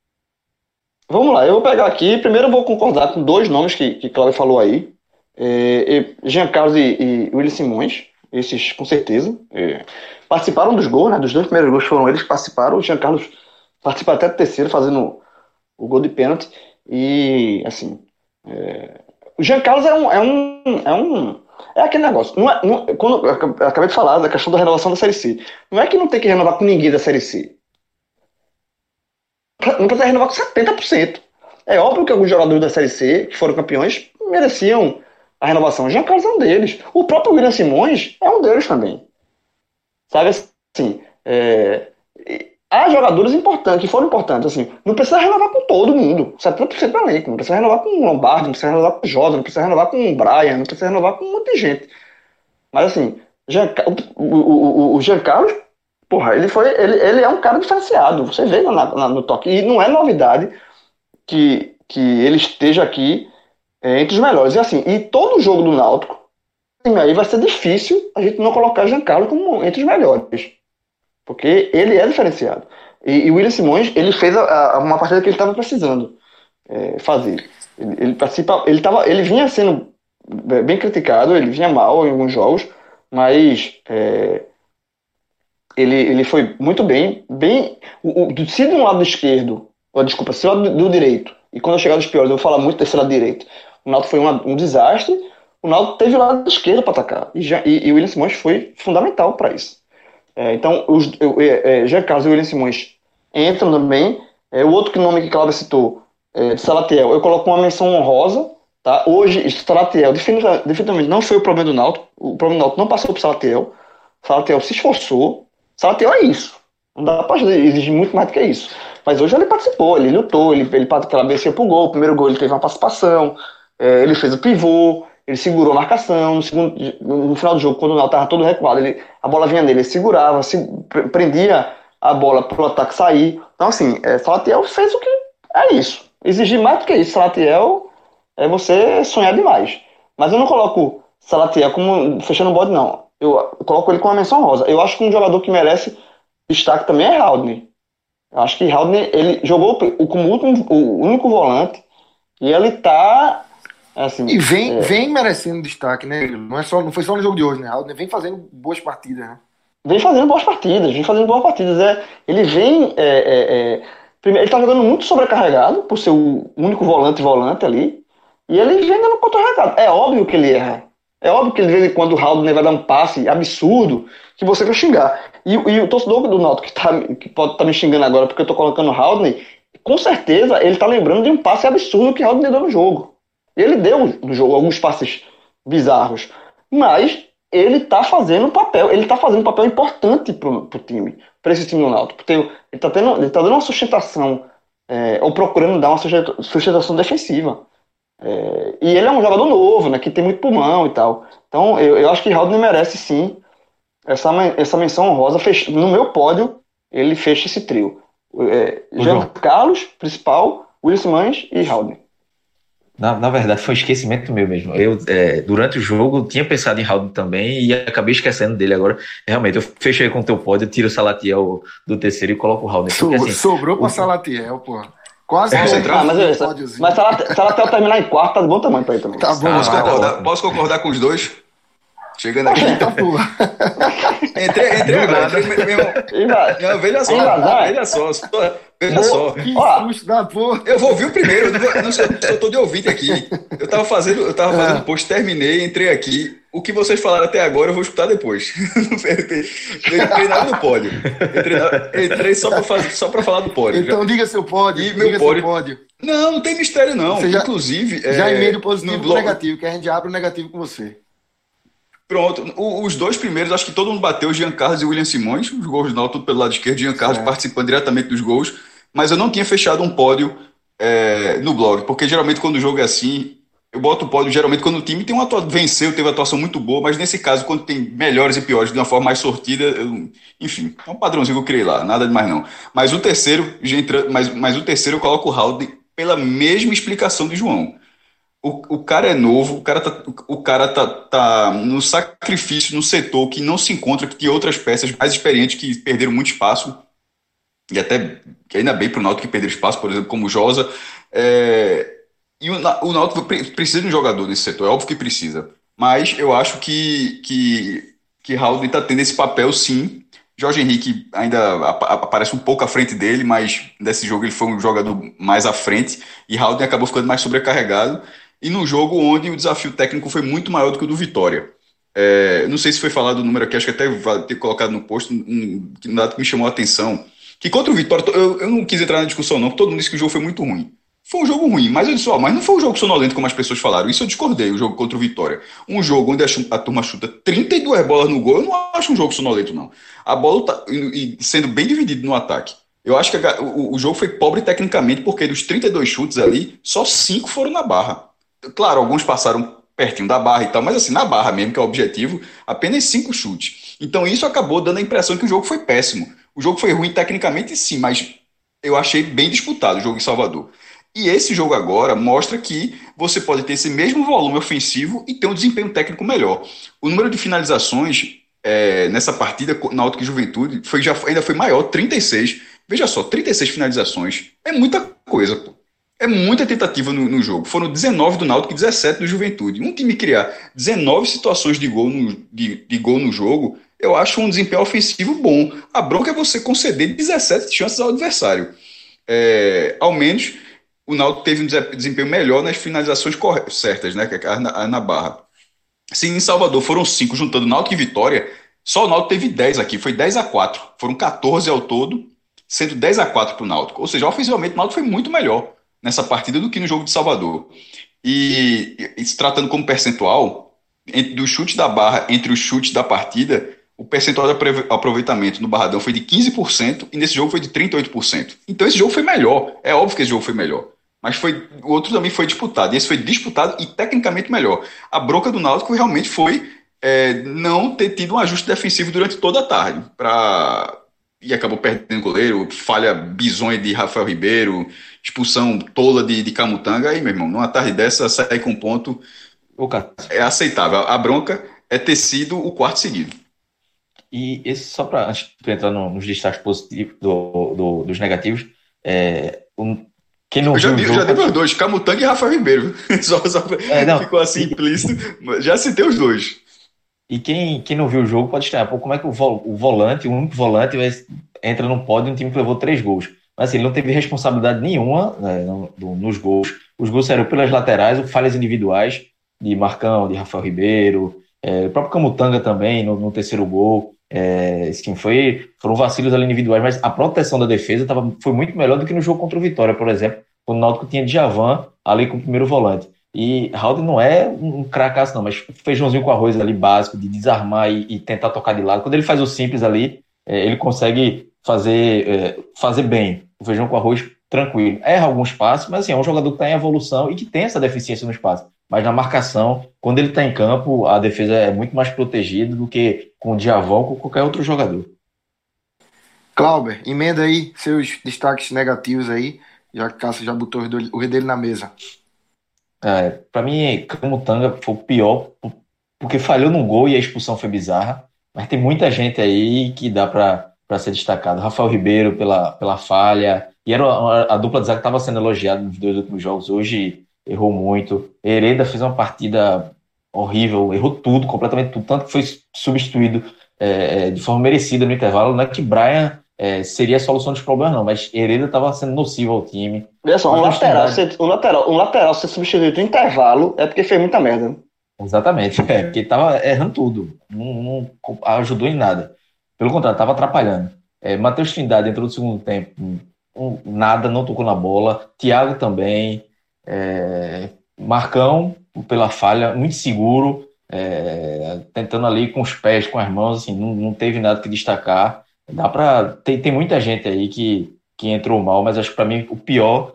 Vamos lá, eu vou pegar aqui. Primeiro eu vou concordar com dois nomes que, que Cláudio falou aí. É, Jean Carlos e, e William Simões, esses com certeza. É, participaram dos gols, né? Dos dois primeiros gols foram eles que participaram. O Jean Carlos participa até do terceiro, fazendo o gol de pênalti. E, assim, é, o Jean Carlos é um. É, um, é, um, é aquele negócio. Não é, não, quando, eu acabei de falar da questão da renovação da Série C. Não é que não tem que renovar com ninguém da Série C. Não precisa renovar com 70%. É óbvio que alguns jogadores da Série C, que foram campeões, mereciam a renovação. Jean Carlos é um deles. O próprio William Simões é um deles também. Sabe assim, é, há jogadores importantes, que foram importantes, assim, não precisa renovar com todo mundo, 70% do elenco, não precisa renovar com o Lombardi, não precisa renovar com o Jota, não precisa renovar com o Brian, não precisa renovar com muita gente. Mas assim, Jean, o, o, o, o Jean Carlos, porra, ele foi, ele, ele é um cara diferenciado, você vê na, na, no toque, e não é novidade que, que ele esteja aqui é, entre os melhores. E assim, e todo jogo do Náutico, aí vai ser difícil a gente não colocar Giancarlo como entre os melhores. Porque ele é diferenciado. E, o William Simões, ele fez a, a, uma partida que ele estava precisando é, fazer. Ele, ele, participa, ele, tava, ele vinha sendo bem criticado, ele vinha mal em alguns jogos, mas é, ele, ele foi muito bem. bem o, o, se do lado esquerdo, ou, desculpa, se do lado do, do direito, e quando eu chegar dos piores, eu vou falar muito desse lado direito. O Náutico foi uma, um desastre. O Náutico teve o lado esquerdo para atacar. E, já, e, e, o William Simões foi fundamental para isso. É, então, os, é, é, Jean Carlos e o William Simões entram também. É, o outro nome que Cláudia citou, é, Salatiel, eu coloco uma menção honrosa. Tá? Hoje, Salatiel definitivamente não foi o problema do Náutico. O problema do Náutico não passou por Salatiel. Salatiel se esforçou. Salatiel é isso. Não dá para exigir muito mais do que isso. Mas hoje ele participou, ele lutou, ele, ele cabeceou pro gol. O primeiro gol ele teve uma participação, é, ele fez o pivô, ele segurou a marcação. No, segundo, no final do jogo, quando o Náutico estava todo recuado, ele, a bola vinha nele, ele segurava, se, prendia a bola pro ataque sair. Então, assim, é, Salatiel fez o que é isso. Exigir mais do que isso. Salatiel é você sonhar demais. Mas eu não coloco Salatiel como fechando o bode, não. Eu coloco ele com uma menção rosa. Eu acho que um jogador que merece destaque também é Haldner. Eu acho que Haldner, ele jogou como último, o único volante e ele tá assim... E vem, é, vem merecendo destaque, né? Não, é só, não foi só no jogo de hoje, né? Haldner vem fazendo boas partidas, né? Vem fazendo boas partidas, vem fazendo boas partidas. É, ele vem... É, é, é primeiro, ele tá jogando muito sobrecarregado por ser o único volante volante ali. E ele vem dando contra-recado. É óbvio que ele erra. É óbvio que de vez em quando o Haldner vai dar um passe absurdo que você vai xingar. E, e o torcedor do Náutico que, tá, que pode estar tá me xingando agora porque eu tô colocando o Haldner, com certeza ele tá lembrando de um passe absurdo que o Haldner deu no jogo. Ele deu no jogo alguns passes bizarros, mas ele tá fazendo um papel, ele tá fazendo um papel importante pro, pro time, para esse time do Náutico. Ele tá, ele tá dando uma sustentação, é, ou procurando dar uma sustentação defensiva. É, e ele é um jogador novo, né, que tem muito pulmão e tal. Então eu, eu acho que Haldner merece sim essa, essa menção honrosa. Fecha, no meu pódio, ele fecha esse trio. É, Jean Carlos, principal, Wilson Mães e Haldner. Na, na verdade, foi um esquecimento meu mesmo. Eu, é, durante o jogo, tinha pensado em Haldner também e acabei esquecendo dele agora. Realmente, eu fechei com o teu pódio, tiro o Salatiel do terceiro e coloco o Haldner. So, assim, sobrou pra o... Salatiel, porra. Quase é, ah, mas, mas ela terminar em quarto, tá de bom tamanho pra ele também. Tá bom, ah, posso, concordar, posso concordar com os dois? Chegando aqui. Então, entrei, entrei agora. Entrei, meu, veja só, veja só. Veja só. Que susto da porra. Eu vou ouvir o primeiro, eu não, sou, sou todo de ouvinte aqui. Eu tava fazendo, eu tava fazendo é. post, terminei, entrei aqui. O que vocês falaram até agora eu vou escutar depois. Eu entrei nada no pódio. Entrei, entrei só, pra fazer, só pra falar do pódio. Então diga seu pódio. E meu pódio. pódio. Não, não tem mistério não. Já, Inclusive. Já é, emenda positivo no negativo, que a gente abre o negativo com você. Pronto, os dois primeiros, acho que todo mundo bateu, Jean Carlos e William Simões, os gols do tudo pelo lado esquerdo, Jean Carlos é. participando diretamente dos gols, mas eu não tinha fechado um pódio é, no blog, porque geralmente quando o jogo é assim, eu boto o pódio geralmente quando o time tem uma atuação, venceu, teve uma atuação muito boa, mas nesse caso, quando tem melhores e piores, de uma forma mais sortida, eu, enfim, é um padrãozinho que eu criei lá, nada demais não. Mas o terceiro, entra, mas, mas o terceiro eu coloco o Haldane pela mesma explicação de João o, o cara é novo, o cara, tá, o cara tá, tá no sacrifício, no setor que não se encontra, que tem outras peças mais experientes que perderam muito espaço, e até ainda bem para o Náutico que perderam espaço, por exemplo, como o Josa. É, e o, o Náutico precisa de um jogador nesse setor, é óbvio que precisa. Mas eu acho que, que, que Raul está tendo esse papel sim. Jorge Henrique ainda aparece um pouco à frente dele, mas nesse jogo ele foi um jogador mais à frente e Raul acabou ficando mais sobrecarregado e num jogo onde o desafio técnico foi muito maior do que o do Vitória. É, não sei se foi falado o número aqui, acho que até ter colocado no post, um, um dado que me chamou a atenção. Que contra o Vitória, eu, eu não quis entrar na discussão, não, porque todo mundo disse que o jogo foi muito ruim. Foi um jogo ruim, mas eu disse, ó, mas não foi um jogo sonolento como as pessoas falaram. Isso eu discordei, o jogo contra o Vitória. Um jogo onde a, turma chuta 32 bolas no gol, eu não acho um jogo sonolento, não. A bola tá e, sendo bem dividido no ataque. Eu acho que a, o, o jogo foi pobre tecnicamente, porque dos 32 chutes ali, só 5 foram na barra. Claro, alguns passaram pertinho da barra e tal, mas assim, na barra mesmo, que é o objetivo, apenas cinco chutes. Então isso acabou dando a impressão que o jogo foi péssimo. O jogo foi ruim tecnicamente, sim, mas eu achei bem disputado o jogo em Salvador. E esse jogo agora mostra que você pode ter esse mesmo volume ofensivo e ter um desempenho técnico melhor. O número de finalizações é, nessa partida, na e Juventude, foi, já, ainda foi maior, 36. Veja só, 36 finalizações é muita coisa, pô. É muita tentativa no, no, jogo. Foram 19 do Náutico e 17 do Juventude. Um time criar 19 situações de gol, no, de, de gol no jogo, eu acho um desempenho ofensivo bom. A bronca é você conceder 17 chances ao adversário. É, ao menos o Náutico teve um desempenho melhor nas finalizações certas, né? Que é na, na barra. Se em Salvador foram 5 juntando Náutico e Vitória, só o Náutico teve 10 aqui, foi 10 a 4. Foram 14 ao todo, sendo 10 a 4 para o Náutico. Ou seja, ofensivamente o Náutico foi muito melhor nessa partida do que no jogo de Salvador. E, e se tratando como percentual, entre, do chute da barra entre os chutes da partida, o percentual de aproveitamento no Barradão foi de 15% e nesse jogo foi de 38%. Então esse jogo foi melhor. É óbvio que esse jogo foi melhor. Mas foi, o outro também foi disputado. E esse foi disputado e tecnicamente melhor. A bronca do Náutico realmente foi é, não ter tido um ajuste defensivo durante toda a tarde. Pra... E acabou perdendo o goleiro, falha bizonha de Rafael Ribeiro, expulsão tola de, de Camutanga. Aí, meu irmão, numa tarde dessa, sair com ponto é aceitável. A bronca é ter sido o quarto seguido. E esse, só para antes de entrar no, nos destaques positivos do, do, dos negativos, é, um, quem não eu já, viu vi, já dei os dois, Camutanga e Rafael Ribeiro. só, só é, não, ficou assim implícito. Já citei os dois. E quem, quem não viu o jogo pode estranhar, pô, como é que o, vol, o volante, o único volante, entra no pódio um time que levou três gols. Mas assim, ele não teve responsabilidade nenhuma né, no, no, nos gols. Os gols saíram pelas laterais, falhas individuais de Marcão, de Rafael Ribeiro, é, o próprio Camutanga também no, no terceiro gol. É, assim, foi, foram vacilos ali individuais, mas a proteção da defesa tava, foi muito melhor do que no jogo contra o Vitória, por exemplo, quando o Náutico tinha Djavan ali com o primeiro volante. E Raul não é um cracaço, não, mas feijãozinho com arroz ali básico, de desarmar e, e, tentar tocar de lado. Quando ele faz o simples ali, é, ele consegue fazer, é, fazer bem o feijão com arroz tranquilo. Erra alguns passos, mas assim, é um jogador que está em evolução e que tem essa deficiência no espaço mas na marcação, quando ele está em campo, a defesa é muito mais protegida do que com o Diavão ou com qualquer outro jogador. Clauber, emenda aí seus destaques negativos aí, já que Cássio já botou o dele na mesa. É, para mim, Camutanga foi o pior, porque falhou no gol e a expulsão foi bizarra, mas tem muita gente aí que dá para ser destacado. Rafael Ribeiro pela, pela falha, e era a, a dupla de zaga que estava sendo elogiada nos dois últimos jogos. Hoje errou muito. Hereda fez uma partida horrível, errou tudo, completamente tudo, tanto que foi substituído é, é de forma merecida no intervalo. Não é que Brian é, seria a solução dos problemas, não, mas Hereda estava sendo nocivo ao time. Olha só, um lateral, você, um lateral, um lateral ser substituído no intervalo é porque fez muita merda. Exatamente, é, porque estava errando tudo, não, não, ajudou em nada. Pelo contrário, estava atrapalhando. É, Matheus Trindade entrou no segundo tempo, um, nada, não tocou na bola. Thiago também. É, Marcão, pela falha, muito seguro, é, tentando ali com os pés, com as mãos, assim, não, não teve nada que destacar. Dá para tem, tem muita gente aí que, que entrou mal, mas acho que para mim o pior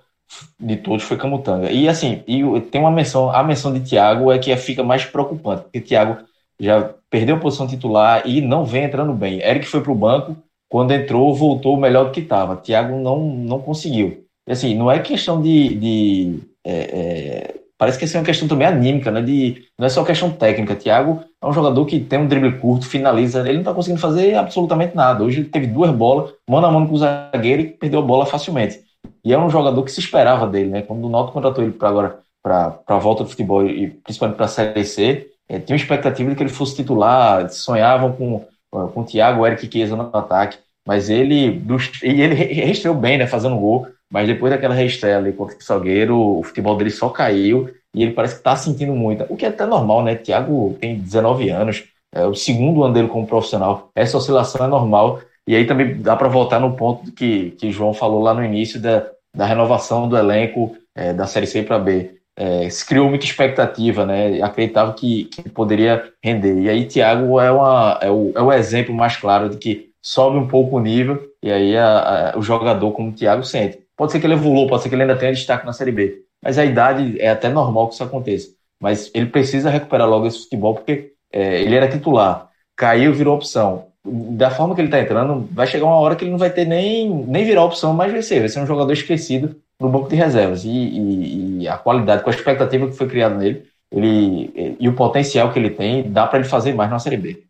de todos foi Camutanga. E assim, e tem uma menção, a menção de Thiago é que fica mais preocupante, porque Thiago já perdeu a posição titular e não vem entrando bem. Eric foi para o banco, quando entrou, voltou melhor do que estava. Thiago não, não conseguiu. E assim, não é questão de, de é, é, parece que essa é uma questão também anímica, né? De, não é só questão técnica. Thiago é um jogador que tem um drible curto, finaliza, ele não está conseguindo fazer absolutamente nada. Hoje ele teve duas bolas, mano a mano com o zagueiro e perdeu a bola facilmente. E é um jogador que se esperava dele, né? Quando o Náutico contratou ele para agora para a volta do futebol e principalmente para a Série C, é, tinha uma expectativa de que ele fosse titular, sonhavam com, com o Thiago, o Eric Chiesa no ataque, mas ele, e ele reestreou bem, né? Fazendo gol. Mas depois daquela reestreia ali contra o Salgueiro, o futebol dele só caiu e ele parece que está sentindo muito. O que é até normal, né? Thiago tem 19 anos, é o segundo ano dele como profissional. Essa oscilação é normal. E aí também dá para voltar no ponto que, que João falou lá no início da, da renovação do elenco é, da Série C para B. É, se criou muita expectativa, né? Acreditava que, que poderia render. E aí Thiago é, uma, é, o, é o exemplo mais claro de que sobe um pouco o nível e aí a, a, o jogador como o Thiago sente. Pode ser que ele evoluiu, pode ser que ele ainda tenha destaque na Série B. Mas a idade é até normal que isso aconteça. Mas ele precisa recuperar logo esse futebol, porque é, ele era titular, caiu, virou opção. Da forma que ele está entrando, vai chegar uma hora que ele não vai ter nem, nem virar opção mais vencer. Vai ser um jogador esquecido no banco de reservas. E, e, e a qualidade, com a expectativa que foi criada nele, ele, e o potencial que ele tem, dá para ele fazer mais na Série B.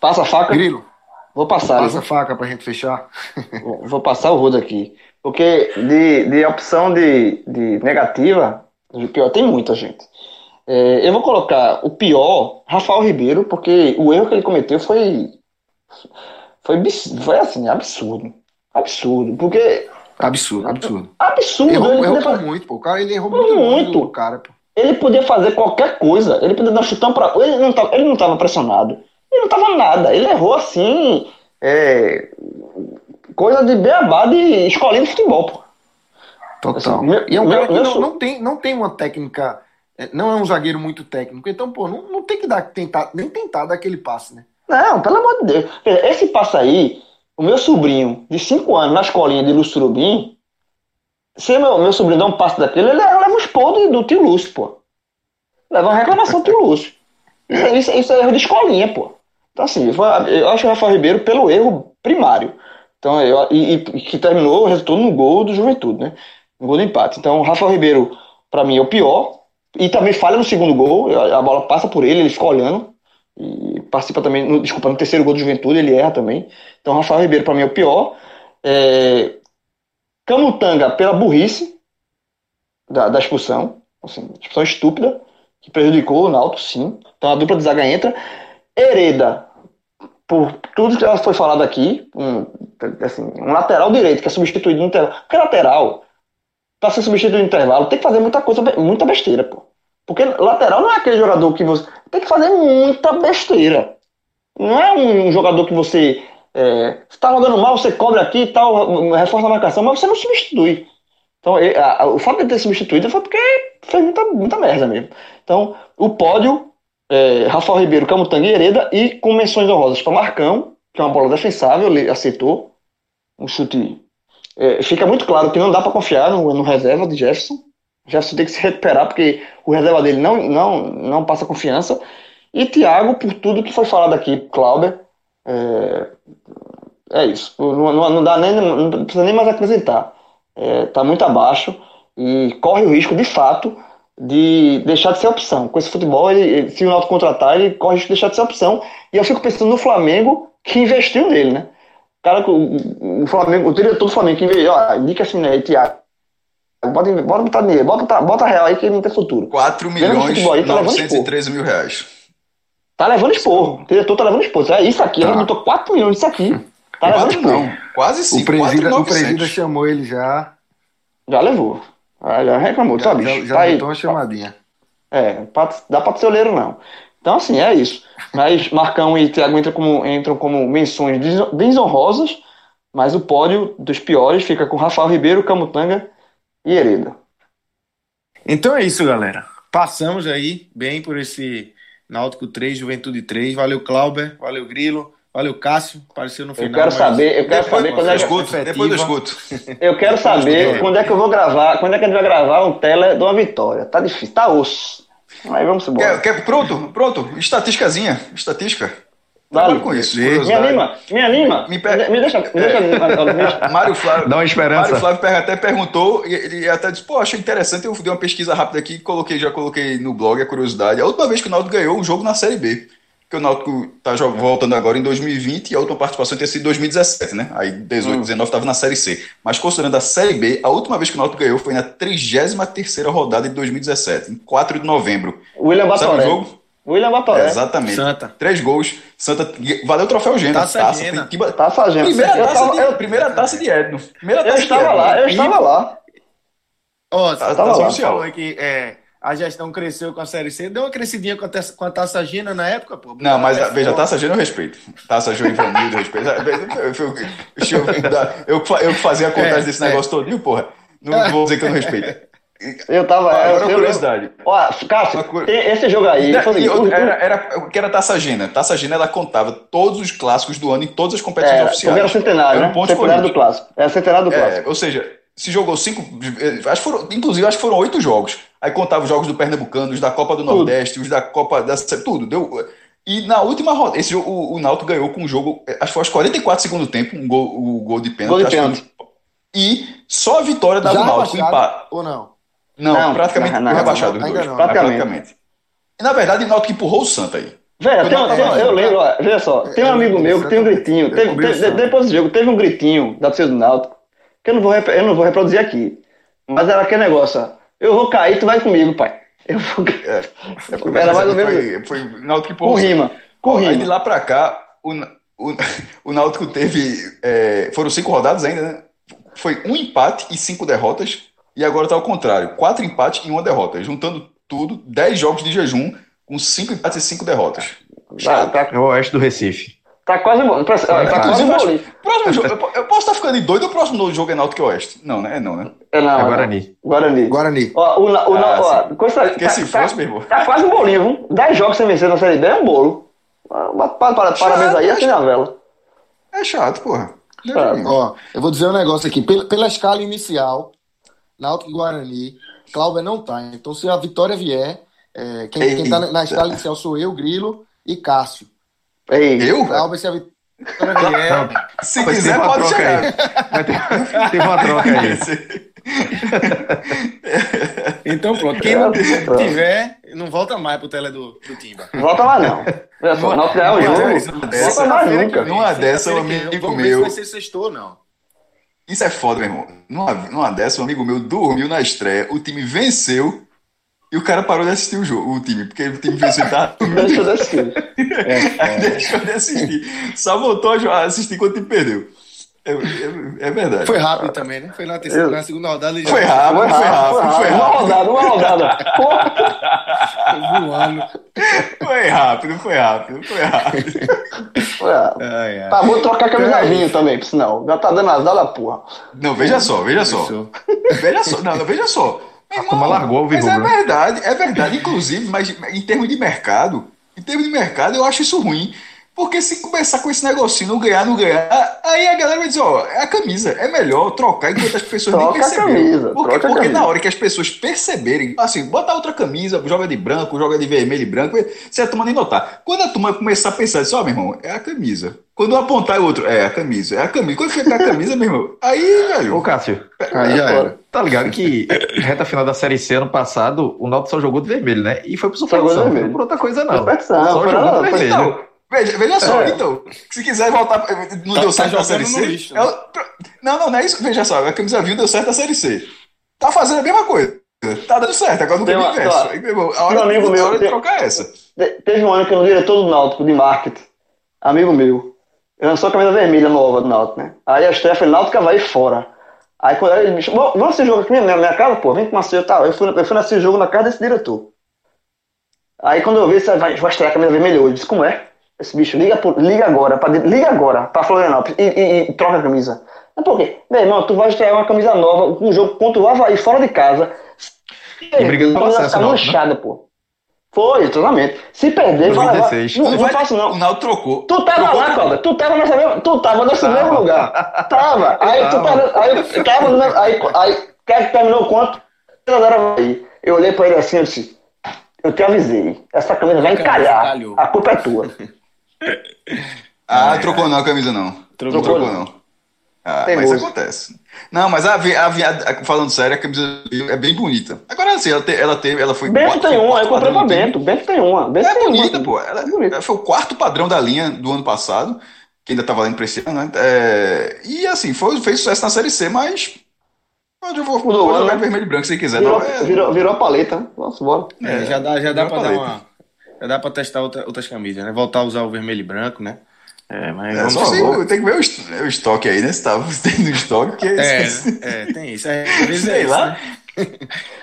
Passa a faca. Grilo. Vou passar. Passa a faca para a gente fechar. Vou passar o rodo aqui. Porque de, de opção de, de negativa, de pior, tem muita gente. É, eu vou colocar o pior, Rafael Ribeiro, porque o erro que ele cometeu foi. Foi, foi assim, absurdo. Absurdo. Porque. Absurdo, absurdo. Absurdo. Errou, ele errou fazer... muito, pô. O cara, ele errou muito. muito. cara, pô. Ele podia fazer qualquer coisa. Ele podia dar um chutão pra. Ele não, tava, ele não tava pressionado. Ele não tava nada. Ele errou assim. É, coisa de beabá de escolinha de futebol, pô. Total. Assim, e é um cara que não, não, tem, não tem uma técnica, é, não é um zagueiro muito técnico, então, pô, não, não tem que dar, tentar, nem tentar dar aquele passe, né? Não, pelo amor de Deus. Esse passo aí, o meu sobrinho de 5 anos na escolinha de Lúcio Surubim, se meu, meu sobrinho dá um passo daquele, ele leva um expor do tio Lúcio, pô. Leva uma reclamação do tio Lúcio. Isso, isso, isso é erro de escolinha, pô. Então, assim, eu acho o Rafael Ribeiro pelo erro primário. Então, eu, e, e que terminou, resultou no gol do Juventude, né? No gol do empate. Então, o Rafael Ribeiro, para mim, é o pior. E também falha no segundo gol. A bola passa por ele, ele fica olhando. E participa também, no, desculpa, no terceiro gol do Juventude, ele erra também. Então, o Rafael Ribeiro, para mim, é o pior. É, Camutanga, pela burrice da, da expulsão. Assim, expulsão estúpida, que prejudicou o Náutico, sim. Então, a dupla de zaga entra. Hereda, por tudo que foi falado aqui, um, assim, um lateral direito que é substituído no intervalo. Porque lateral, para ser substituído no intervalo, tem que fazer muita coisa, muita besteira, pô. Porque lateral não é aquele jogador que você. Tem que fazer muita besteira. Não é um jogador que você. É, está jogando mal, você cobra aqui e tal, reforça a marcação, mas você não substitui. Então, a, a, o fato de ter substituído foi porque fez muita, muita merda mesmo. Então, o pódio é, Rafael Ribeiro, Camutanga e Hereda, e com menções honrosas para Marcão, que é uma bola defensável, ele aceitou um chute. É, fica muito claro que não dá para confiar no, no, reserva de Jefferson. Jefferson tem que se recuperar porque o reserva dele não, não, não passa confiança. E Thiago, por tudo que foi falado aqui, Clauber, é, é isso. Não, não, não, dá nem, não precisa nem mais acrescentar. Está é, muito abaixo e corre o risco, de fato, de deixar de ser opção. Com esse futebol, ele, se o Náutico contratar, ele corre de deixar de ser opção. E eu fico pensando no Flamengo que investiu nele, né? O cara, o, o Flamengo, o diretor do Flamengo que investiu, ó, indica assim, né, Thiago. Bota, bota botar dinheiro, bota, bota real aí que ele não tem futuro. 4 milhões e tá 913 mil reais. Tá levando esporro. O diretor tá levando esporro. É isso aqui, tá. ele botou 4 milhões isso aqui. Tá levando esporro. Não, quase 5. O presida, o presida chamou ele já. Já levou. Ah, já reclamou, já, sabe? Já, já tá uma chamadinha. É, dá pra ser oleiro não. Então, assim, é isso. Mas Marcão e Thiago entram como, entram como menções desonrosas, mas o pódio dos piores fica com Rafael Ribeiro, Camutanga e Hereda. Então é isso, galera. Passamos aí bem por esse Náutico 3, Juventude 3. Valeu, Clauber. Valeu, Grilo. Valeu, Cássio. Apareceu no final. Eu quero saber, eu quero depois, saber quando é que escuto, Depois eu escuto. Eu quero saber quando é que eu vou gravar, quando é que a gente vai gravar um tela de uma vitória. Tá difícil, tá osso. Aí vamos embora. Quer, quer, pronto, pronto. Estatísticazinha. Estatística. Vale. com isso. Me anima, me anima. Me, per... me deixa. Me deixa, é. Mário Flávio. Dá uma esperança. Mário Flávio até perguntou e ele até disse: pô, achei interessante. Eu dei uma pesquisa rápida aqui, coloquei, já coloquei no blog a curiosidade. A última vez que o Náutico ganhou um jogo na Série B que o Náutico está voltando agora em 2020 e a última participação tinha sido em 2017, né? Aí 18, 19 estava na Série C. Mas considerando a Série B, a última vez que o Náutico ganhou foi na 33 rodada de 2017, em 4 de novembro. William Batoré. Sabe o jogo? William Batoré. É, exatamente. Santa. Três gols. Santa. Valeu o troféu Gênero. Taça, taça Gena. Taça Gena. Primeira, taça, tava, de, eu, primeira taça de Edno. Primeira taça eu estava de lá, eu estava lá. Ó, oh, você falou que é, a gestão cresceu com a Série C, deu uma crescidinha com a, com a Taça Gina na época, pô. Não, mas é veja, Taça Gina eu respeito. Taça Juvenil eu respeito. Eu, eu, eu, eu fazia a contagem é, desse é. negócio todinho, porra. Não vou dizer que eu não respeito. Eu tava. Agora, eu, curiosidade. Ó, Cássio, esse jogo aí. era, era, o que era Taça Gina? Taça Gina ela contava todos os clássicos do ano em todas as competições era, oficiais. Era centenário, era um né? Centenário do clássico. Era centenário do é, clássico. ou seja, se jogou cinco. Acho foram, inclusive, acho que foram oito jogos. Aí contava os jogos do Pernambucano, os da Copa do tudo. Nordeste, os da Copa da. Tudo. Deu, e na última rodada, esse jogo, o, o Náutico ganhou com um jogo, acho que foi aos 44 segundo tempo, um gol, o gol de pênalti. Gol de pênalti. E só a vitória da Náutico empate. Ou não? Não, não praticamente não, não, rebaixado. Não, não, praticamente. praticamente. E na verdade, o Náutico empurrou o Santa aí. Velho, eu lembro, ó, veja só, tem um amigo meu que tem um gritinho. Teve, teve, depois do jogo, teve um gritinho da torcida do Náutico, que eu não vou, eu não vou reproduzir aqui. Mas era aquele negócio, ó. Eu vou cair, tu vai comigo, pai. Eu vou... É, era mais ou menos. Foi, foi Náutico Com rima. Com rima. Aí de lá pra cá, o, o, o Náutico teve. É, foram cinco rodadas ainda, né? Foi um empate e cinco derrotas. E agora tá ao contrário: quatro empates e uma derrota. Juntando tudo, dez jogos de jejum, com cinco empates e cinco derrotas. Tá, tá. É o oeste do Recife. Tá quase bom. Tá, tá quase bom. Próximo jogo, eu, posso estar ficando doido o próximo jogo é Náutico Oeste? Não, né? É não, né? É, não, é Guarani. Guarani. Guarani. Ó, o, o, ah, ó, coisa, Porque tá, se fosse, tá, meu irmão. Tá quase um bolinho, viu? 10 jogos sem vencer na Série B é um bolo. Para, para, parabéns aí, acende a vela. É chato, porra. Chato. Ó, eu vou dizer um negócio aqui. Pela, pela escala inicial, Náutico e Guarani, Cláudio não tá. Então, se a vitória vier, é, quem, quem tá na, na escala inicial sou eu, Grilo e Cássio. Ei, Eu? Cláudio, se a vitória vier. Se Vai quiser, pode troca chegar. aí. Vai ter, teve uma troca aí. Então, pronto. Quem não tiver, não volta mais pro tele do, do Timba. volta mais não. Olha só, Náutico é o jogo. Volta mais nunca. Numa dessa, um amigo Vamos ver se meu. vai ser sextou ou não. Isso é foda, meu irmão. Numa, numa dessa, um amigo meu dormiu na estreia, o time venceu e o cara parou de assistir o jogo, o time, porque o time venceu tá. Deixa eu descer. Aí deixou de assistir. Só voltou a assistir quando o time perdeu. É, é- é verdade. Foi rápido também, né? Foi na, terceira, na segunda rodada. ele já Foi rápido, Foi rápido, rápido, foi rápido. Uma rodada, uma rodada. Porra. foi voando. Foi rápido, foi rápido, foi rápido. Foi rápido. Ai, ai. Tá, vou trocar a camisa É vinho também, por sinal. Já tá dando azar da porra. Não, veja só, veja só. Veja só, não, não, veja só. Meu A turma largou o mas é Virrubro. verdade, é verdade. Inclusive, mas em termos de mercado, em termos de mercado, eu acho isso ruim. Porque se começar com esse negocinho, não ganhar, não ganhar, aí a galera vai dizer, ó, é a camisa, é melhor trocar enquanto as pessoas Troca nem a perceberam. camisa, porque troca a porque camisa. na hora que as pessoas perceberem, assim, bota outra camisa, joga de branco, joga de vermelho e branco, você a turma nem notar. Quando a turma começar a pensar, assim, ó, meu irmão, é a camisa. Quando eu apontar o outro, é a camisa, é a camisa. Quando ficar a camisa, meu irmão, aí, velho. Ô, Cássio, Aí já era. tá ligado que reta final da Série C ano passado, o Náutico só jogou de vermelho, né? E foi Só de superstição, não foi por outra coisa não. Superstição, Só jogou de vermelho. Então, veja, veja só, É. então, se quiser voltar, não Tá- deu tá certo na jogando Série C. lixo, né? o- não, não, não é isso. Veja só, a camisa viu deu certo na Série C. Tá fazendo a mesma coisa. Tá dando certo, agora no Tem uma- inverso. Aí, meu irmão, a um hora, amigo a meu hora de trocar é essa. Te- Teve um ano que o diretor do Náutico, de marketing, amigo meu, ele lançou a camisa vermelha nova do Náutico, né? Aí a estreia foi Náutico vai fora. Aí quando ele me chamou, vamos assistir jogo aqui na minha, minha casa, pô, vem com uma ceia tal. Eu fui, eu fui assistir jogo na casa desse diretor. Aí quando eu vi, você vai, vai estrear a camisa vermelha hoje, eu disse, como é? Esse bicho, liga, pro- liga agora, pra, liga agora, pra Florianópolis, e, e- e troca a camisa. Mas por quê? Meu irmão, tu vai estrear uma camisa nova, um jogo contra o Havaí, fora de casa. E brigando pelo acesso, ficar não, né? manchada, pô. Foi, totalmente. Se perder, vai levar. 2016. Não, não vai- faço O não. Naldo trocou. Tu tava Trocou lá, Cláudio. Tu tava nessa mesma, tu tava nesse Tava. mesmo lugar. Tava. Aí tu tava. tava, aí eu tava no mesmo, aí, aí quer que terminou quanto? Aí. Eu olhei pra ele assim, eu disse, eu te avisei. Essa camisa vai encalhar. A culpa é tua. Ah, trocou não a camisa não. Trocou Trocou não. não. Ah, Tem mas gosto. acontece. Não, mas a, vi- a, vi- a- falando sério, a camisa é bem bonita. Agora assim, ela, te- ela teve, ela foi. Bento quatro- tem uma, eu comprei pra. Bento. Bento tem uma. Bento É tem bonita, uma. pô. Ela, É bonita. ela foi o quarto padrão da linha do ano passado, que ainda tá valendo pra esse ano, né? É, e assim, foi, fez sucesso na Série C, mas. Eu vou, Mudou, vou jogar né? vermelho e branco se quiser. Virou, não, é- virou, virou a paleta, né? Nossa, bora. É, já dá, já dá pra dar uma. Já dá pra testar outra- outras camisas, né? Voltar a usar o vermelho e branco, né? É, mas é vamos só se, vamos- tem que ver o, est- o estoque aí, né? Se tá tem no estoque, que É, né? é, tem isso. É, às vezes é Sei isso, lá. né?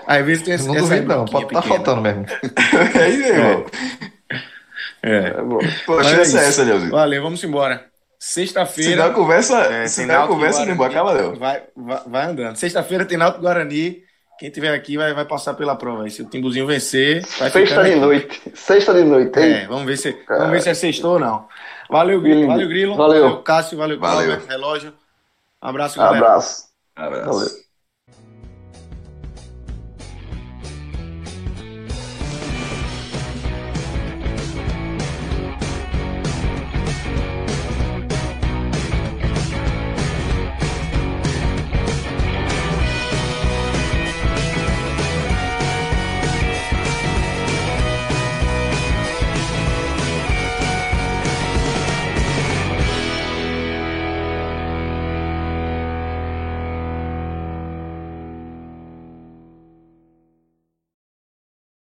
Às vezes tem essa, Não essa duvido não, pode estar pequena. faltando mesmo. aí, meu irmão. É. É, bom. Pô, a Mas chance é é isso. essa, Leozinho. Valeu, vamos embora. Se Sexta-feira. der a conversa, É, se e conversa, não Guarani. acaba, não. Vai, vai, vai andando. Sexta-feira tem Náutico Guarani. Quem tiver aqui vai, vai passar pela prova. aí. Se o Timbuzinho vencer, vai Sexta de aqui. noite. Sexta de noite. hein? É, vamos ver se, vamos ver se é sextou ou não. Valeu, Grilo. Valeu, Grilo. Valeu. Cássio. Valeu, Valeu. Cláudio, Relógio. Um abraço, galera. Abraço. Abraço. Valeu.